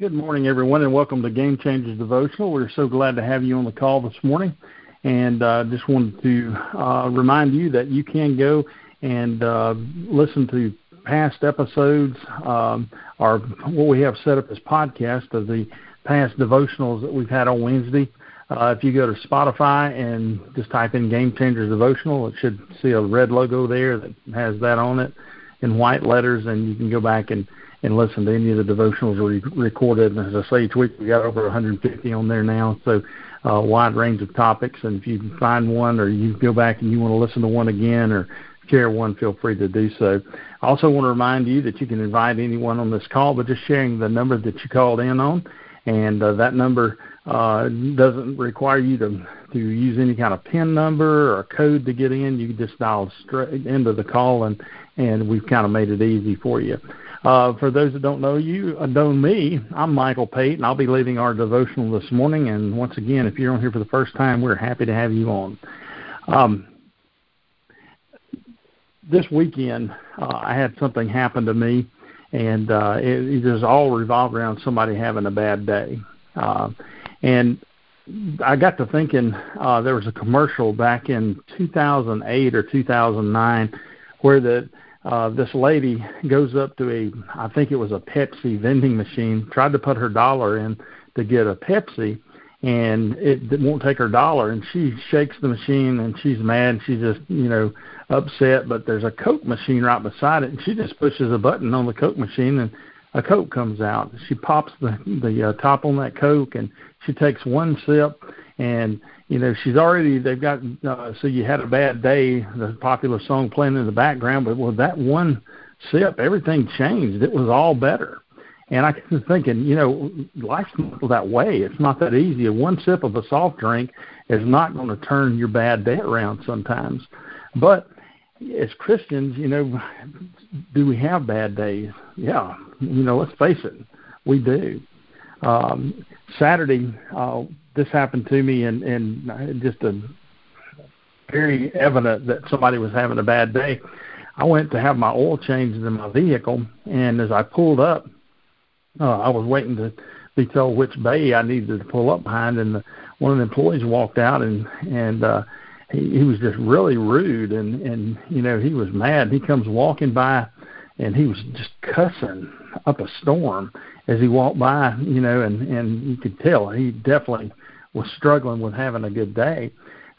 Good morning, everyone, and welcome to Game Changers Devotional. We're so glad to have you on the call this morning, and uh, just wanted to uh, remind you that you can go and uh, listen to past episodes um, or what we have set up as podcast of the past devotionals that we've had on Wednesday. Uh, if you go to Spotify and just type in Game Changers Devotional, it should see a red logo there that has that on it in white letters, and you can go back and and listen to any of the devotionals we recorded. And as I say, each week we got over 150 on there now, so a uh, wide range of topics. And if you find one or you go back and you want to listen to one again or share one, feel free to do so. I also want to remind you that you can invite anyone on this call by just sharing the number that you called in on, and uh, that number uh, doesn't require you to to use any kind of PIN number or code to get in. You just dial straight into the call, and and we've kind of made it easy for you. Uh, for those that don't know you, uh, know me, I'm Michael Pate, and I'll be leading our devotional this morning. And once again, if you're on here for the first time, we're happy to have you on. Um, this weekend, uh, I had something happen to me, and uh, it, it just all revolved around somebody having a bad day. Uh, and I got to thinking uh, there was a commercial back in 2008 or 2009 where the uh, this lady goes up to a, I think it was a Pepsi vending machine, tried to put her dollar in to get a Pepsi, and it, it won't take her dollar, and she shakes the machine, and she's mad, And she's just, you know, upset. But there's a Coke machine right beside it, and she just pushes a button on the Coke machine, and a Coke comes out. She pops the the uh, top on that Coke, and she takes one sip, and you know she's already they've got uh, so you had a bad day the popular song playing in the background but with that one sip everything changed. It was all better. And i was thinking you know life's not that way. It's not that easy. One sip of a soft drink is not going to turn your bad day around sometimes. But as christians you know do we have bad days? Yeah. You know let's face it we do. Um saturday uh this happened to me, and and just a very evident that somebody was having a bad day. I went to have my oil changed in my vehicle, and as I pulled up, uh, I was waiting to be told which bay I needed to pull up behind, and the, one of the employees walked out, and and uh, he, he was just really rude, and and you know he was mad. He comes walking by, and he was just cussing up a storm as he walked by, you know, and and you could tell he definitely was struggling with having a good day.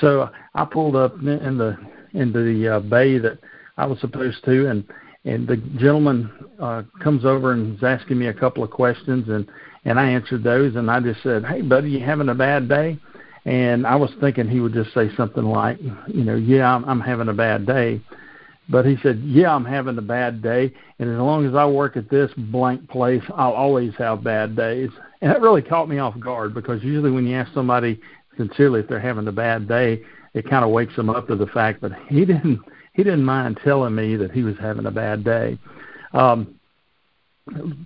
So I pulled up in the into the uh, bay that I was supposed to, and and the gentleman uh, comes over and is asking me a couple of questions, and and I answered those, and I just said, "Hey, buddy, you having a bad day?" And I was thinking he would just say something like, you know, "Yeah, I'm, I'm having a bad day." But he said, "Yeah, I'm having a bad day, and as long as I work at this blank place, I'll always have bad days." And that really caught me off guard because usually when you ask somebody sincerely if they're having a bad day, it kind of wakes them up to the fact. But he didn't. He didn't mind telling me that he was having a bad day. Um,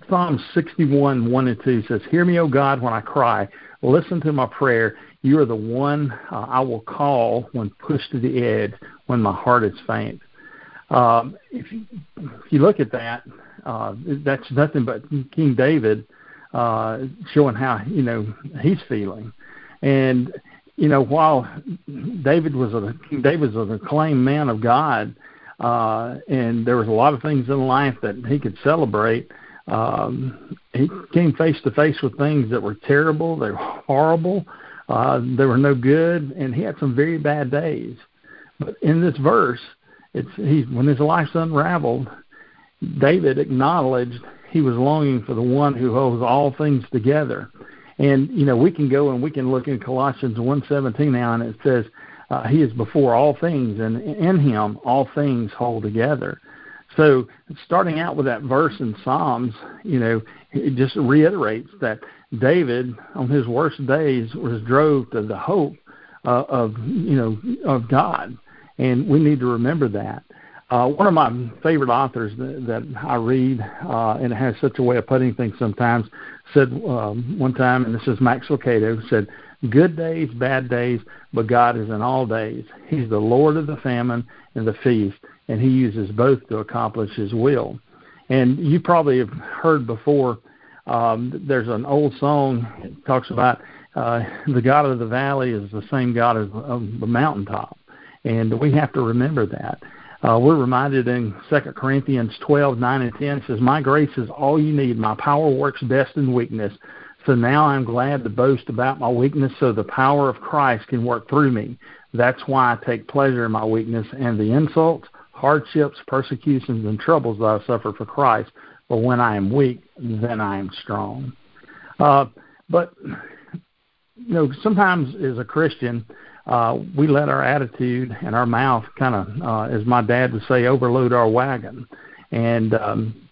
Psalm 61, 1 and 2 says, Hear me, O God, when I cry. Listen to my prayer. You are the one uh, I will call when pushed to the edge, when my heart is faint. Um, if, you, if you look at that, uh, that's nothing but King David uh, showing how you know he's feeling. And you know, while David was a King David was an acclaimed man of God, uh, and there was a lot of things in life that he could celebrate. Um, he came face to face with things that were terrible, they were horrible, uh, they were no good, and he had some very bad days. But in this verse, it's he when his life's unraveled, David acknowledged he was longing for the one who holds all things together. And you know, we can go and we can look in Colossians 1:17 now, and it says, uh, "He is before all things, and in Him all things hold together." So, starting out with that verse in Psalms, you know, it just reiterates that David, on his worst days, was drove to the hope uh, of you know of God, and we need to remember that. Uh, one of my favorite authors that, that I read, uh, and has such a way of putting things sometimes, said um, one time, and this is Max Lucado, said, Good days, bad days, but God is in all days. He's the Lord of the famine and the feast, and He uses both to accomplish His will. And you probably have heard before Um, there's an old song that talks about uh, the God of the valley is the same God as the mountaintop, and we have to remember that. Uh, we're reminded in 2 Corinthians 12, 9 and 10, it says, My grace is all you need. My power works best in weakness. So now I'm glad to boast about my weakness so the power of Christ can work through me. That's why I take pleasure in my weakness and the insults, hardships, persecutions, and troubles that I suffer for Christ. But when I am weak, then I am strong. Uh, but, you know, sometimes as a Christian, uh, we let our attitude and our mouth kind of, uh, as my dad would say, overload our wagon. And um,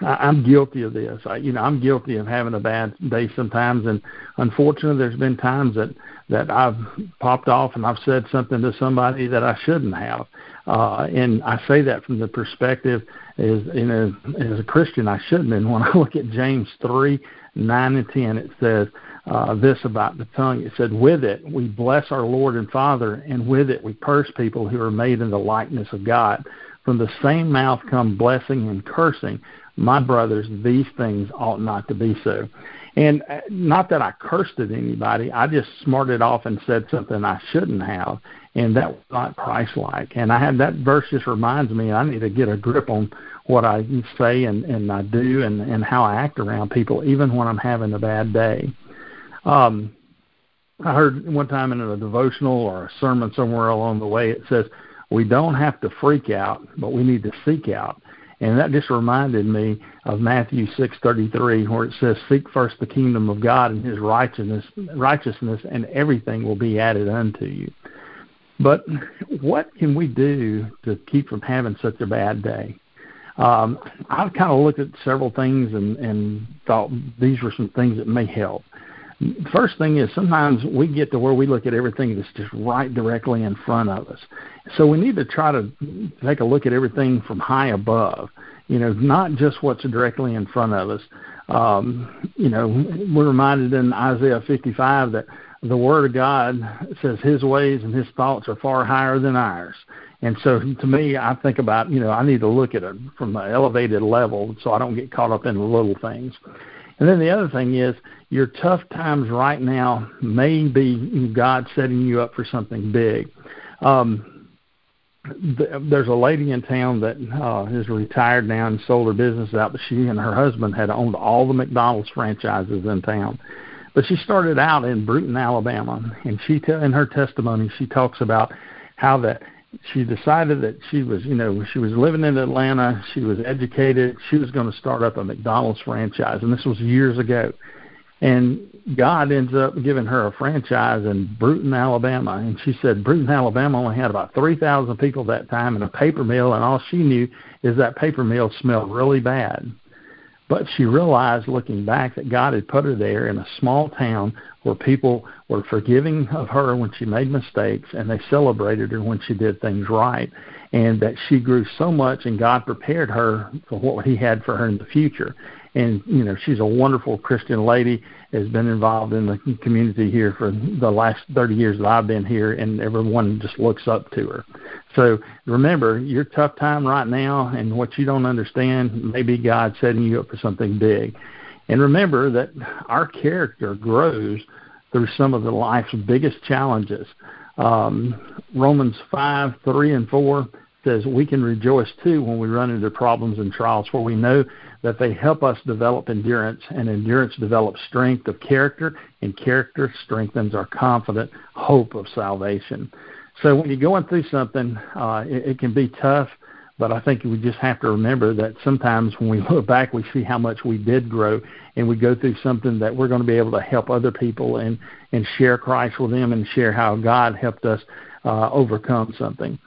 I, I'm guilty of this. I, you know, I'm guilty of having a bad day sometimes, and unfortunately, there's been times that that I've popped off and I've said something to somebody that I shouldn't have. Uh, and I say that from the perspective as you know, as a Christian, I shouldn't. And when I look at James three nine and ten, it says uh, this about the tongue. It said, With it we bless our Lord and Father, and with it we curse people who are made in the likeness of God. From the same mouth come blessing and cursing. My brothers, these things ought not to be so. And uh, not that I cursed at anybody, I just smarted off and said something I shouldn't have, and that was not Christ like. And I had that verse just reminds me I need to get a grip on what I say and, and I do and, and how I act around people, even when I'm having a bad day. Um, I heard one time in a devotional or a sermon somewhere along the way, it says, We don't have to freak out, but we need to seek out. And that just reminded me of Matthew 6:33 where it says seek first the kingdom of God and his righteousness righteousness and everything will be added unto you. But what can we do to keep from having such a bad day? Um, I've kind of looked at several things and, and thought these were some things that may help first thing is sometimes we get to where we look at everything that's just right directly in front of us. So we need to try to take a look at everything from high above, you know, not just what's directly in front of us. Um, you know, we're reminded in Isaiah 55 that the Word of God says His ways and His thoughts are far higher than ours. And so to me, I think about, you know, I need to look at it from an elevated level so I don't get caught up in the little things. And then the other thing is, your tough times right now may be God setting you up for something big. Um, there's a lady in town that uh, is retired now and sold her business out, but she and her husband had owned all the McDonald's franchises in town. But she started out in Brewton, Alabama, and she t- in her testimony she talks about how that she decided that she was, you know, she was living in Atlanta, she was educated, she was going to start up a McDonald's franchise, and this was years ago. And God ends up giving her a franchise in Brewton, Alabama. And she said Brewton, Alabama only had about 3,000 people that time and a paper mill, and all she knew is that paper mill smelled really bad. But she realized looking back that God had put her there in a small town where people were forgiving of her when she made mistakes and they celebrated her when she did things right. And that she grew so much and God prepared her for what He had for her in the future and you know she's a wonderful Christian lady. Has been involved in the community here for the last 30 years that I've been here, and everyone just looks up to her. So remember, your tough time right now, and what you don't understand, maybe God setting you up for something big. And remember that our character grows through some of the life's biggest challenges. Um, Romans 5, 3, and 4 says we can rejoice too when we run into problems and trials, for we know that they help us develop endurance, and endurance develops strength of character, and character strengthens our confident hope of salvation. So when you're going through something, uh, it, it can be tough, but I think we just have to remember that sometimes when we look back, we see how much we did grow, and we go through something that we're going to be able to help other people and and share Christ with them and share how God helped us uh, overcome something.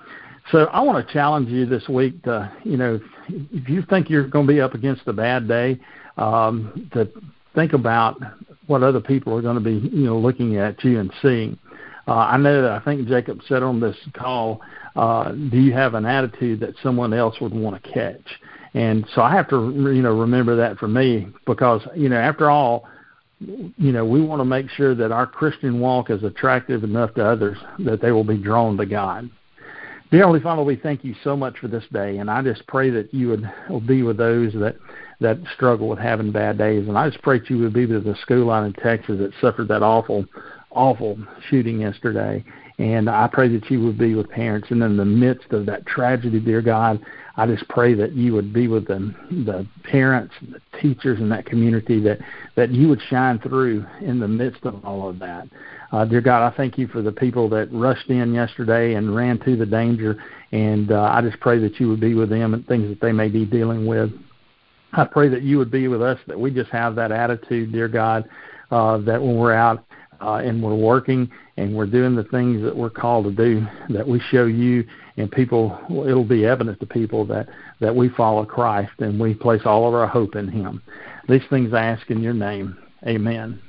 So I want to challenge you this week to, you know, if you think you're going to be up against a bad day, um, to think about what other people are going to be, you know, looking at you and seeing. Uh, I know that I think Jacob said on this call, uh, do you have an attitude that someone else would want to catch? And so I have to, you know, remember that for me because, you know, after all, you know, we want to make sure that our Christian walk is attractive enough to others that they will be drawn to God. Dear Heavenly Father, we thank you so much for this day, and I just pray that you would be with those that that struggle with having bad days. And I just pray that you would be with the school line in Texas that suffered that awful, awful shooting yesterday. And I pray that you would be with parents. And in the midst of that tragedy, dear God, I just pray that you would be with the, the parents, the teachers in that community, that, that you would shine through in the midst of all of that. Uh, dear God, I thank you for the people that rushed in yesterday and ran to the danger. And uh, I just pray that you would be with them and things that they may be dealing with. I pray that you would be with us, that we just have that attitude, dear God, uh, that when we're out uh, and we're working and we're doing the things that we're called to do, that we show you and people, it'll be evident to people that, that we follow Christ and we place all of our hope in Him. These things I ask in your name. Amen.